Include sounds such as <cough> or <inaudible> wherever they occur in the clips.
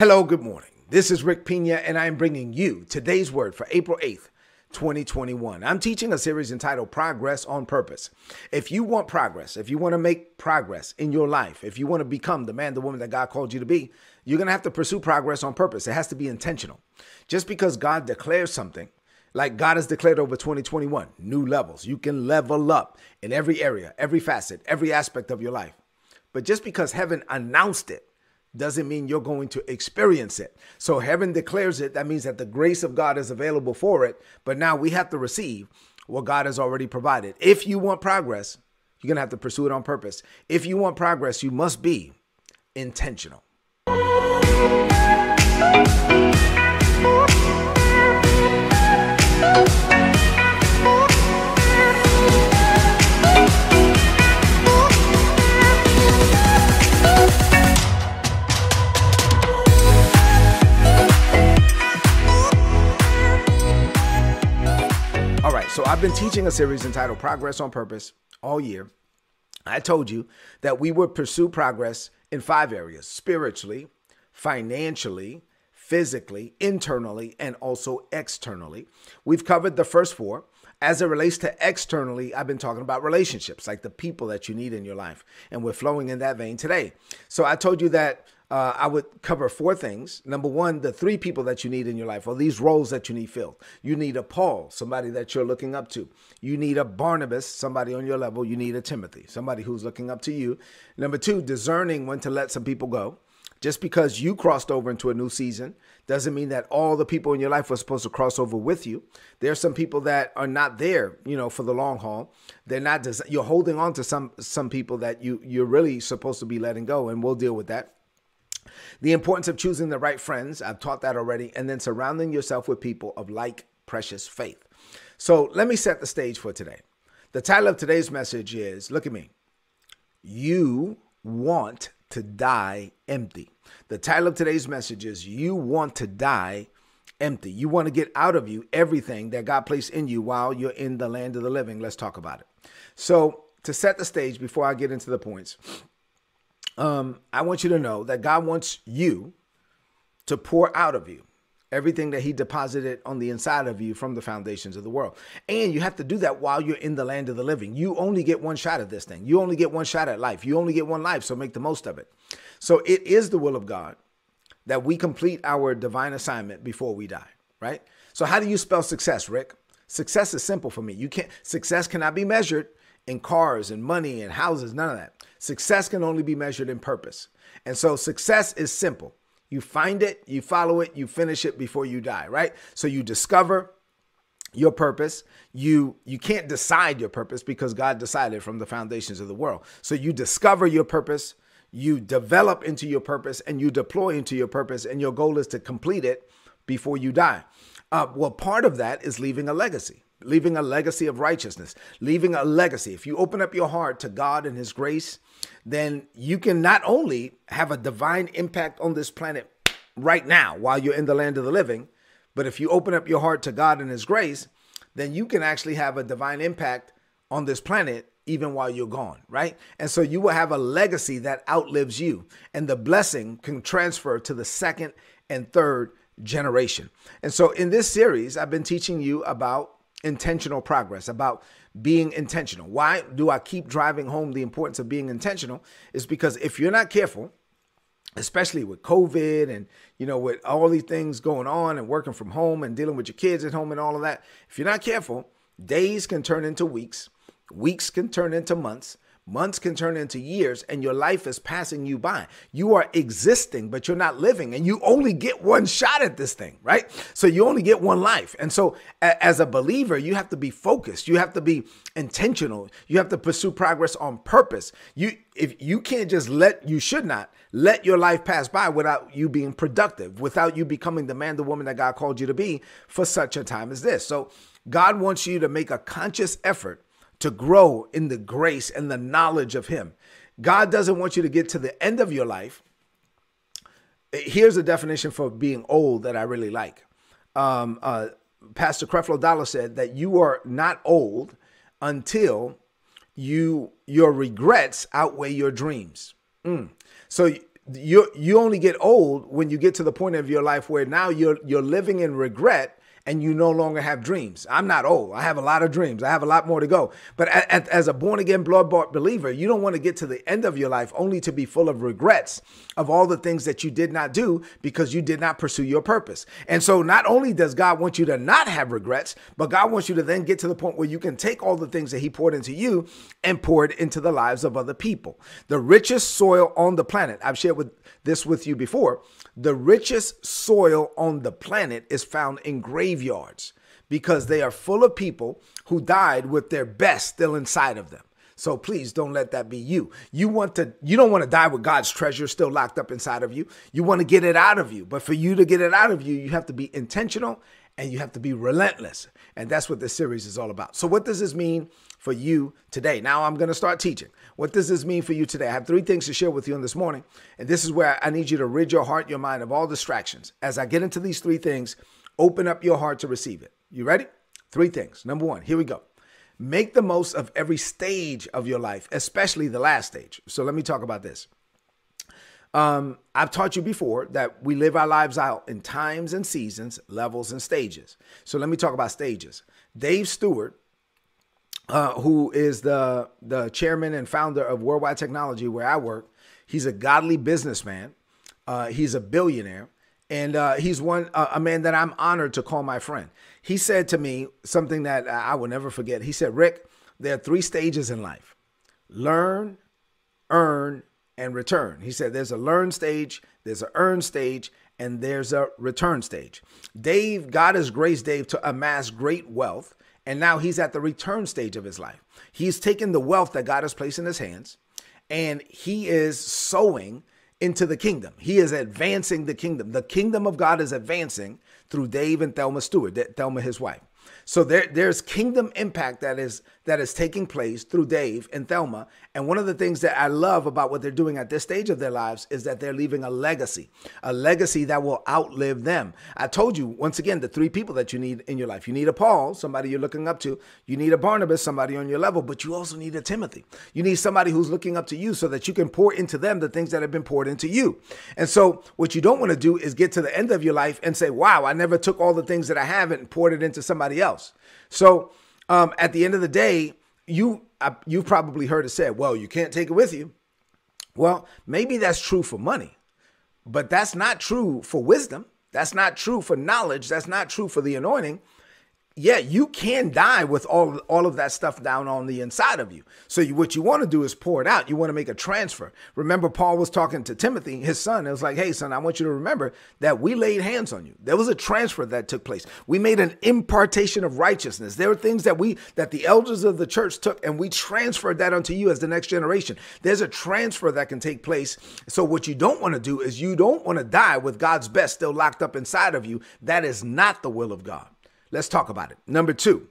Hello, good morning. This is Rick Pina, and I am bringing you today's word for April 8th, 2021. I'm teaching a series entitled Progress on Purpose. If you want progress, if you want to make progress in your life, if you want to become the man, the woman that God called you to be, you're going to have to pursue progress on purpose. It has to be intentional. Just because God declares something, like God has declared over 2021, new levels, you can level up in every area, every facet, every aspect of your life. But just because heaven announced it, doesn't mean you're going to experience it. So heaven declares it. That means that the grace of God is available for it. But now we have to receive what God has already provided. If you want progress, you're going to have to pursue it on purpose. If you want progress, you must be intentional. So I've been teaching a series entitled Progress on Purpose all year. I told you that we would pursue progress in five areas spiritually, financially, physically, internally, and also externally. We've covered the first four. As it relates to externally, I've been talking about relationships, like the people that you need in your life. And we're flowing in that vein today. So I told you that uh, I would cover four things. Number one, the three people that you need in your life, or these roles that you need filled. You need a Paul, somebody that you're looking up to. You need a Barnabas, somebody on your level. You need a Timothy, somebody who's looking up to you. Number two, discerning when to let some people go. Just because you crossed over into a new season doesn't mean that all the people in your life were supposed to cross over with you. There are some people that are not there, you know, for the long haul. They're not. You're holding on to some some people that you you're really supposed to be letting go, and we'll deal with that. The importance of choosing the right friends, I've taught that already, and then surrounding yourself with people of like precious faith. So let me set the stage for today. The title of today's message is Look at me. You want to die empty. The title of today's message is You want to die empty. You want to get out of you everything that God placed in you while you're in the land of the living. Let's talk about it. So, to set the stage before I get into the points, um, I want you to know that God wants you to pour out of you everything that he deposited on the inside of you from the foundations of the world. And you have to do that while you're in the land of the living. You only get one shot at this thing. You only get one shot at life. You only get one life, so make the most of it. So it is the will of God that we complete our divine assignment before we die, right? So how do you spell success, Rick? Success is simple for me. You can't success cannot be measured in cars and money and houses, none of that. Success can only be measured in purpose. And so success is simple. You find it, you follow it, you finish it before you die, right? So you discover your purpose. You you can't decide your purpose because God decided from the foundations of the world. So you discover your purpose, you develop into your purpose and you deploy into your purpose and your goal is to complete it before you die. Uh, well, part of that is leaving a legacy leaving a legacy of righteousness, leaving a legacy. If you open up your heart to God and His grace, then you can not only have a divine impact on this planet right now while you're in the land of the living, but if you open up your heart to God and His grace, then you can actually have a divine impact on this planet even while you're gone, right? And so you will have a legacy that outlives you, and the blessing can transfer to the second and third generation. And so in this series, I've been teaching you about intentional progress, about being intentional. Why do I keep driving home the importance of being intentional? Is because if you're not careful, especially with COVID and you know with all these things going on and working from home and dealing with your kids at home and all of that, if you're not careful, days can turn into weeks, weeks can turn into months, Months can turn into years and your life is passing you by. You are existing, but you're not living, and you only get one shot at this thing, right? So you only get one life. And so, as a believer, you have to be focused. You have to be intentional. You have to pursue progress on purpose. You, if you can't just let, you should not let your life pass by without you being productive, without you becoming the man, the woman that God called you to be for such a time as this. So, God wants you to make a conscious effort to grow in the grace and the knowledge of Him. God doesn't want you to get to the end of your life. Here's a definition for being old that I really like. Um, uh, Pastor Creflo Dollar said that you are not old until you your regrets outweigh your dreams. Mm. So you you only get old when you get to the point of your life where now you're you're living in regret and you no longer have dreams. I'm not old. I have a lot of dreams. I have a lot more to go. But as a born again, blood bought believer, you don't want to get to the end of your life only to be full of regrets of all the things that you did not do because you did not pursue your purpose. And so not only does God want you to not have regrets, but God wants you to then get to the point where you can take all the things that He poured into you and pour it into the lives of other people. The richest soil on the planet, I've shared with this with you before. The richest soil on the planet is found in graveyards because they are full of people who died with their best still inside of them. So please don't let that be you. You want to you don't want to die with God's treasure still locked up inside of you. You want to get it out of you. But for you to get it out of you, you have to be intentional and you have to be relentless. And that's what this series is all about. So what does this mean for you today? Now I'm going to start teaching. What does this mean for you today? I have three things to share with you on this morning. And this is where I need you to rid your heart, your mind of all distractions. As I get into these three things, open up your heart to receive it. You ready? Three things. Number one, here we go. Make the most of every stage of your life, especially the last stage. So let me talk about this. Um, I've taught you before that we live our lives out in times and seasons, levels and stages. So let me talk about stages. Dave Steward, uh, who is the the chairman and founder of Worldwide Technology, where I work, he's a godly businessman. Uh, he's a billionaire, and uh, he's one uh, a man that I'm honored to call my friend. He said to me something that I will never forget. He said, "Rick, there are three stages in life: learn, earn, and return." He said, "There's a learn stage, there's a earn stage, and there's a return stage." Dave, God has graced Dave to amass great wealth. And now he's at the return stage of his life. He's taken the wealth that God has placed in his hands and he is sowing into the kingdom. He is advancing the kingdom. The kingdom of God is advancing through Dave and Thelma Steward, Thelma, his wife. So there, there's kingdom impact that is that is taking place through Dave and Thelma. And one of the things that I love about what they're doing at this stage of their lives is that they're leaving a legacy, a legacy that will outlive them. I told you once again the three people that you need in your life. You need a Paul, somebody you're looking up to. You need a Barnabas, somebody on your level, but you also need a Timothy. You need somebody who's looking up to you so that you can pour into them the things that have been poured into you. And so what you don't want to do is get to the end of your life and say, "Wow, I never took all the things that I have and poured it into somebody else." So um, at the end of the day, you uh, you've probably heard it said, "Well, you can't take it with you." Well, maybe that's true for money, but that's not true for wisdom. That's not true for knowledge. That's not true for the anointing yeah, you can die with all all of that stuff down on the inside of you. So you, what you want to do is pour it out. You want to make a transfer. Remember, Paul was talking to Timothy, his son. It was like, "Hey, son, I want you to remember that we laid hands on you. There was a transfer that took place. We made an impartation of righteousness. There were things that we that the elders of the church took, and we transferred that unto you as the next generation. There's a transfer that can take place. So what you don't want to do is you don't want to die with God's best still locked up inside of you. That is not the will of God. Let's talk about it. Number two,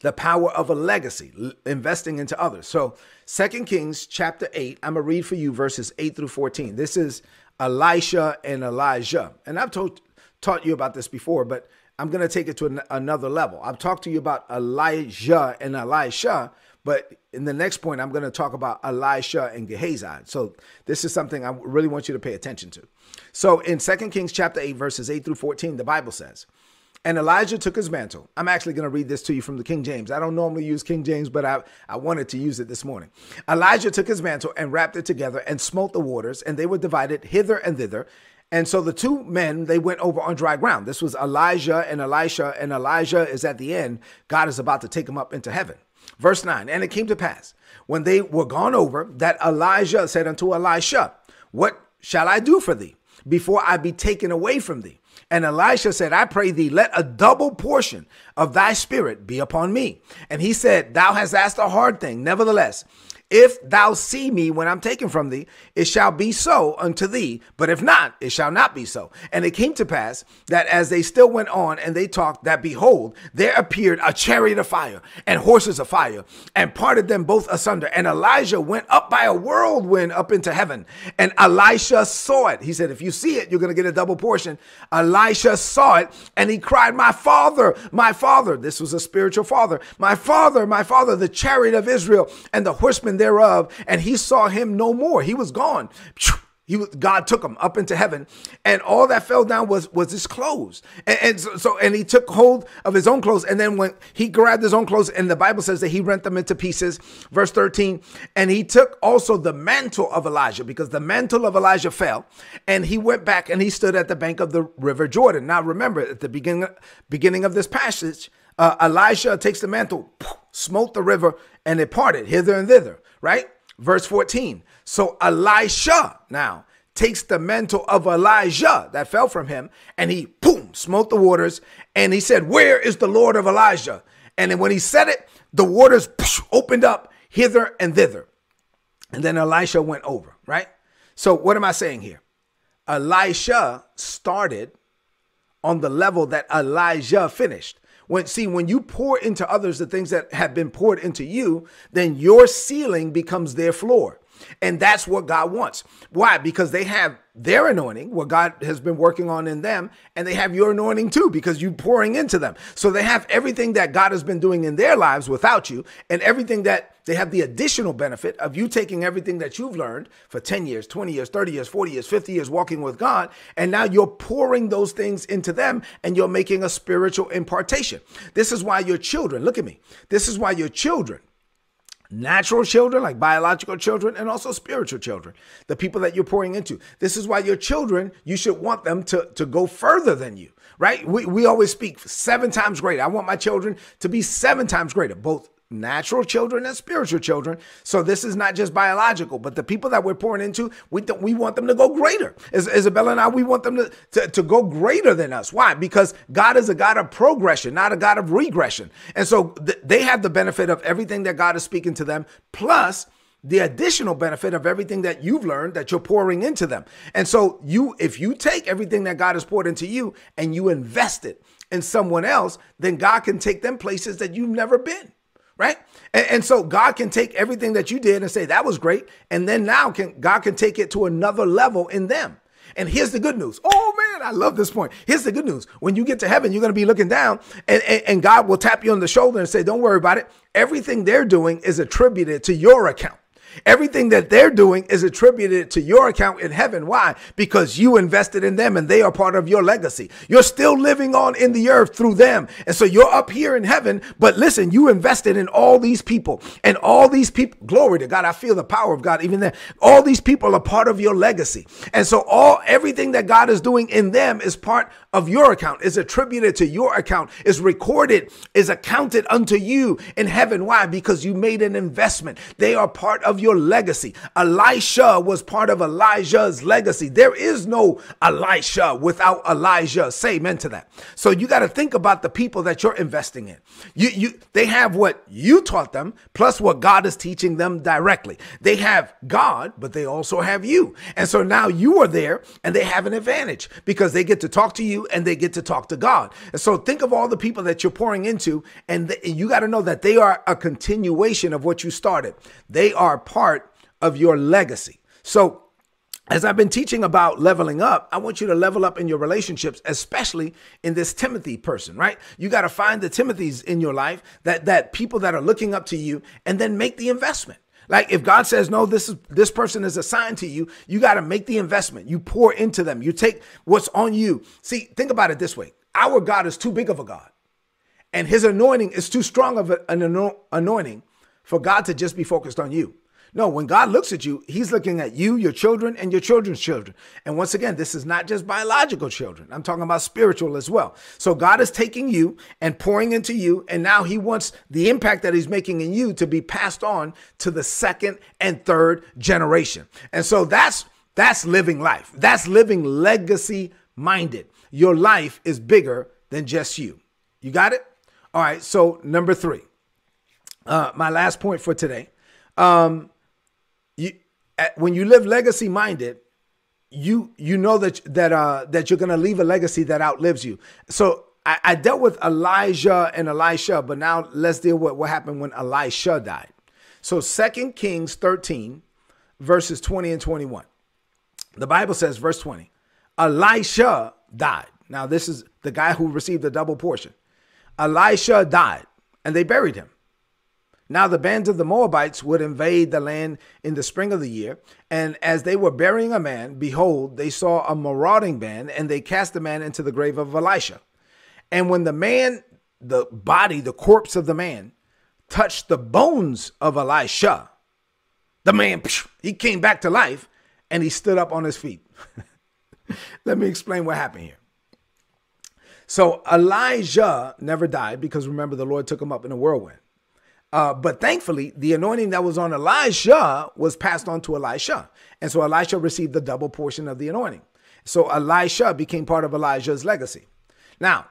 the power of a legacy, investing into others. So, Second Kings chapter 8, I'm going to read for you verses 8 through 14. This is Elisha and Elijah. And I've told, taught you about this before, but I'm going to take it to an, another level. I've talked to you about Elijah and Elisha, but in the next point, I'm going to talk about Elisha and Gehazi. So this is something I really want you to pay attention to. So in Second Kings chapter 8, verses 8 through 14, the Bible says, and Elijah took his mantle. I'm actually going to read this to you from the King James. I don't normally use King James, but I, I wanted to use it this morning. Elijah took his mantle and wrapped it together and smote the waters, and they were divided hither and thither. And so the two men, they went over on dry ground. This was Elijah and Elisha, and Elijah is at the end. God is about to take him up into heaven. Verse 9 And it came to pass, when they were gone over, that Elijah said unto Elisha, What shall I do for thee before I be taken away from thee? And Elisha said, I pray thee, let a double portion of thy spirit be upon me. And he said, Thou hast asked a hard thing. Nevertheless, if thou see me when I'm taken from thee, it shall be so unto thee. But if not, it shall not be so. And it came to pass that as they still went on and they talked, that behold, there appeared a chariot of fire and horses of fire and parted them both asunder. And Elijah went up by a whirlwind up into heaven. And Elisha saw it. He said, If you see it, you're going to get a double portion. Elisha saw it and he cried, My father, my father. This was a spiritual father. My father, my father, the chariot of Israel and the horsemen thereof, and he saw him no more. He was gone. He was, God took him up into heaven, and all that fell down was was his clothes. And, and so, so, and he took hold of his own clothes, and then when he grabbed his own clothes, and the Bible says that he rent them into pieces. Verse thirteen, and he took also the mantle of Elijah because the mantle of Elijah fell, and he went back and he stood at the bank of the river Jordan. Now remember, at the beginning beginning of this passage, uh, Elijah takes the mantle, smote the river, and it parted hither and thither. Right, verse fourteen. So Elisha now takes the mantle of Elijah that fell from him and he boom smote the waters and he said, "Where is the Lord of Elijah?" And then when he said it, the waters opened up hither and thither. And then Elisha went over, right? So what am I saying here? Elisha started on the level that Elijah finished. When see when you pour into others the things that have been poured into you, then your ceiling becomes their floor. And that's what God wants. Why? Because they have their anointing, what God has been working on in them, and they have your anointing too, because you're pouring into them. So they have everything that God has been doing in their lives without you, and everything that they have the additional benefit of you taking everything that you've learned for 10 years, 20 years, 30 years, 40 years, 50 years walking with God, and now you're pouring those things into them and you're making a spiritual impartation. This is why your children, look at me, this is why your children natural children, like biological children, and also spiritual children, the people that you're pouring into. This is why your children, you should want them to, to go further than you, right? We, we always speak seven times greater. I want my children to be seven times greater, both natural children and spiritual children. So this is not just biological, but the people that we're pouring into, we th- we want them to go greater. As Isabella and I, we want them to, to, to go greater than us. Why? Because God is a God of progression, not a God of regression. And so th- they have the benefit of everything that God is speaking to them, plus the additional benefit of everything that you've learned that you're pouring into them. And so you if you take everything that God has poured into you and you invest it in someone else, then God can take them places that you've never been right? And, and, so God can take everything that you did and say that was great, and then now can God can take it to another level in them. And here's the good news. Oh man, I love this point. Here's the good news. When you get to heaven, you're going to be looking down, and, and, and God will tap you on the shoulder and say, "Don't worry about it. Everything they're doing is attributed to your account." Everything that they're doing is attributed to your account in heaven. Why? Because you invested in them and they are part of your legacy. You're still living on in the earth through them. And so you're up here in heaven. But listen, you invested in all these people and all these people. Glory to God. I feel the power of God even there. All these people are part of your legacy. And so all everything that God is doing in them is part of your account, is attributed to your account, is recorded, is accounted unto you in heaven. Why? Because you made an investment. They are part of your legacy. Elisha was part of Elijah's legacy. There is no Elisha without Elijah. Say amen to that. So you got to think about the people that you're investing in. You, you, they have what you taught them plus what God is teaching them directly. They have God, but they also have you. And so now you are there and they have an advantage because they get to talk to you and they get to talk to God. And so think of all the people that you're pouring into and you got to know that they are a continuation of what you started. They are part of your legacy. So, as I've been teaching about leveling up, I want you to level up in your relationships, especially in this Timothy person, right? You got to find the Timothys in your life that that people that are looking up to you and then make the investment. Like if God says no, this is this person is assigned to you, you got to make the investment. You pour into them. You take what's on you. See, think about it this way. Our God is too big of a God. And his anointing is too strong of an anointing for God to just be focused on you. No, when God looks at you, he's looking at you, your children, and your children's children. And once again, this is not just biological children. I'm talking about spiritual as well. So God is taking you and pouring into you. And now he wants the impact that he's making in you to be passed on to the second and third generation. And so that's that's living life. That's living legacy minded. Your life is bigger than just you. You got it? All right. So number three, uh, my last point for today. Um, when you live legacy minded, you you know that that uh that you're gonna leave a legacy that outlives you. So I, I dealt with Elijah and Elisha, but now let's deal with what happened when Elisha died. So Second Kings 13, verses 20 and 21. The Bible says, verse 20, Elisha died. Now, this is the guy who received the double portion. Elisha died, and they buried him. Now the bands of the Moabites would invade the land in the spring of the year, and as they were burying a man, behold, they saw a marauding band, and they cast the man into the grave of Elisha. And when the man, the body, the corpse of the man, touched the bones of Elisha, the man, he came back to life and he stood up on his feet. <laughs> Let me explain what happened here. So Elijah never died because remember, the Lord took him up in a whirlwind. Uh, but thankfully, the anointing that was on Elijah was passed on to Elisha. And so Elisha received the double portion of the anointing. So Elisha became part of Elijah's legacy. Now,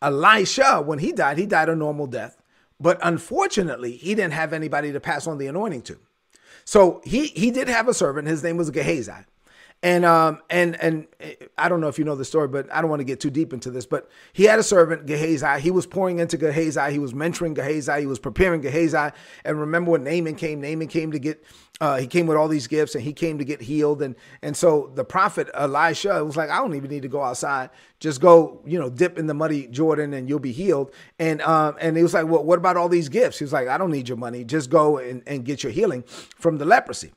Elisha, when he died, he died a normal death. But unfortunately, he didn't have anybody to pass on the anointing to. So he he did have a servant. His name was Gehazi. And um and and eh, I don't know if you know the story, but I don't want to get too deep into this. But he had a servant, Gehazi. He was pouring into Gehazi. He was mentoring Gehazi. He was preparing Gehazi. And remember when Naaman came? Naaman came to get uh, he came with all these gifts and he came to get healed. And and so the prophet Elisha was like, I don't even need to go outside. Just go, you know, dip in the muddy Jordan and you'll be healed. And um, and he was like, Well, what about all these gifts? He was like, I don't need your money. Just go and, and get your healing from the leprosy.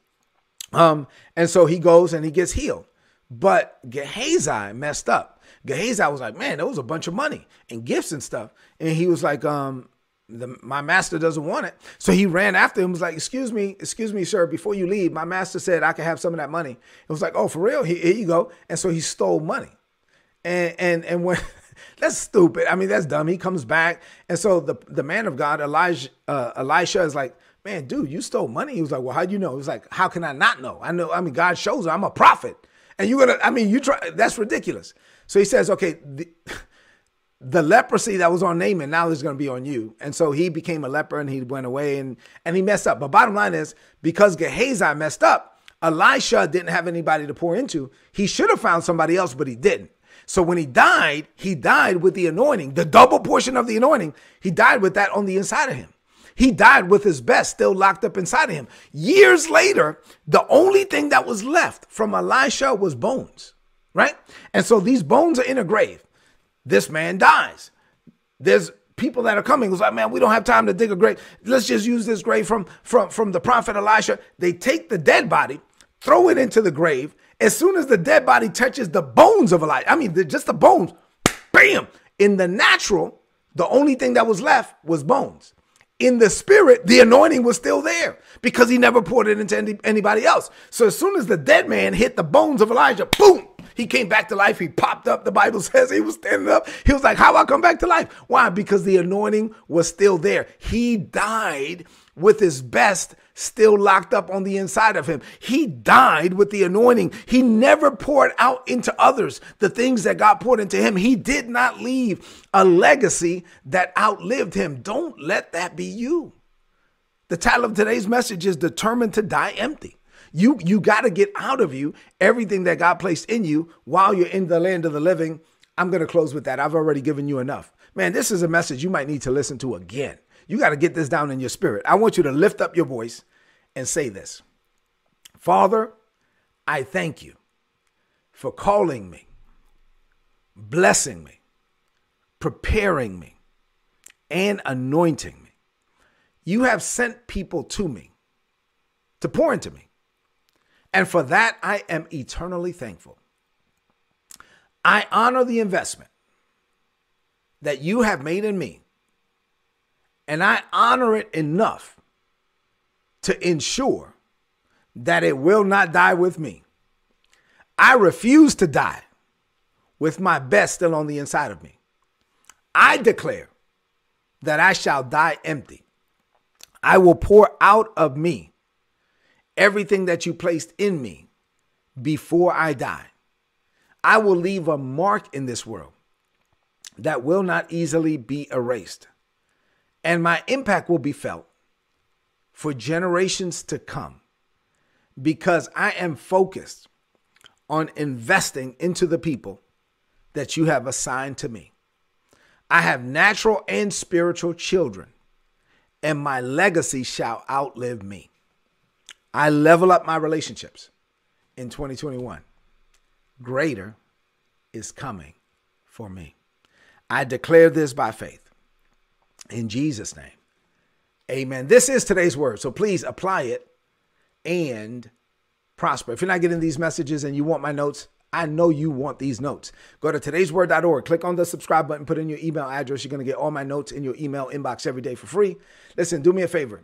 Um, and so he goes and he gets healed. But Gehazi messed up. Gehazi was like, man, there was a bunch of money and gifts and stuff. And he was like, um, the, my master doesn't want it. So he ran after him, was like, excuse me, excuse me, sir, before you leave, my master said I could have some of that money. It was like, oh, for real? Here, here you go. And so he stole money. And and and when <laughs> that's stupid. I mean, that's dumb. He comes back. And so the, the man of God, Elijah, uh, Elisha is like, man, dude, you stole money. He was like, well, how do you know? He was like, how can I not know? I know, I mean, God shows. I'm a prophet. And you're gonna, I mean, you try, that's ridiculous. So he says, okay, the, <laughs> the leprosy that was on Naaman now is going to be on you. And so he became a leper and he went away and, and he messed up. But bottom line is, because Gehazi messed up, Elisha didn't have anybody to pour into. He should have found somebody else, but he didn't. So when he died, he died with the anointing, the double portion of the anointing. He died with that on the inside of him. He died with his best still locked up inside of him. Years later, the only thing that was left from Elisha was bones, right? And so these bones are in a grave. This man dies. There's people that are coming was like, man, we don't have time to dig a grave. Let's just use this grave from from from the prophet Elisha. They take the dead body, throw it into the grave. As soon as the dead body touches the bones of Elisha, I mean, just the bones, bam! In the natural, the only thing that was left was bones in the spirit, the anointing was still there because he never poured it into any, anybody else. So as soon as the dead man hit the bones of Elijah, boom, he came back to life. He popped up. The Bible <laughs> says he was standing up. He was like, How I come back to life? Why? Because the anointing was still there. He died with his best still locked up on the inside of him. He died with the anointing. He never poured out into others the things that God poured into him. He did not leave a legacy that outlived him. Don't let that be you. The title of today's message is Determined to Die Empty. You, you got to get out of you everything that God placed in you while you're in the land of the living. I'm going to close with that. I've already given you enough. Man, this is a message you might need to listen to again. You got to get this down in your spirit. I want you to lift up your voice and say this Father, I thank you for calling me, blessing me, preparing me, and anointing me. You have sent people to me to pour into me. And for that, I am eternally thankful. I honor the investment that you have made in me and I honor it enough to ensure that it will not die with me. I refuse to die with my best still on the inside of me. I declare that I shall die empty. I will pour out of me everything that you placed in me before I die. I will leave a mark in this world that will not easily be erased and my impact will be felt for generations to come because I am focused on investing into the people that you have assigned to me. I have natural and spiritual children, and my legacy shall outlive me. I level up my relationships in 2021. Greater is coming for me. I declare this by faith. In Jesus' name, Amen. This is today's word. So please apply it and prosper. If you're not getting these messages and you want my notes, I know you want these notes. Go to today'sword.org, click on the subscribe button, put in your email address. You're going to get all my notes in your email inbox every day for free. Listen, do me a favor.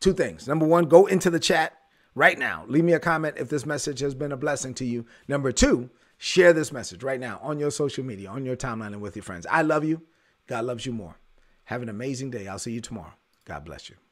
Two things. Number one, go into the chat right now. Leave me a comment if this message has been a blessing to you. Number two, share this message right now on your social media, on your timeline, and with your friends. I love you. God loves you more. Have an amazing day. I'll see you tomorrow. God bless you.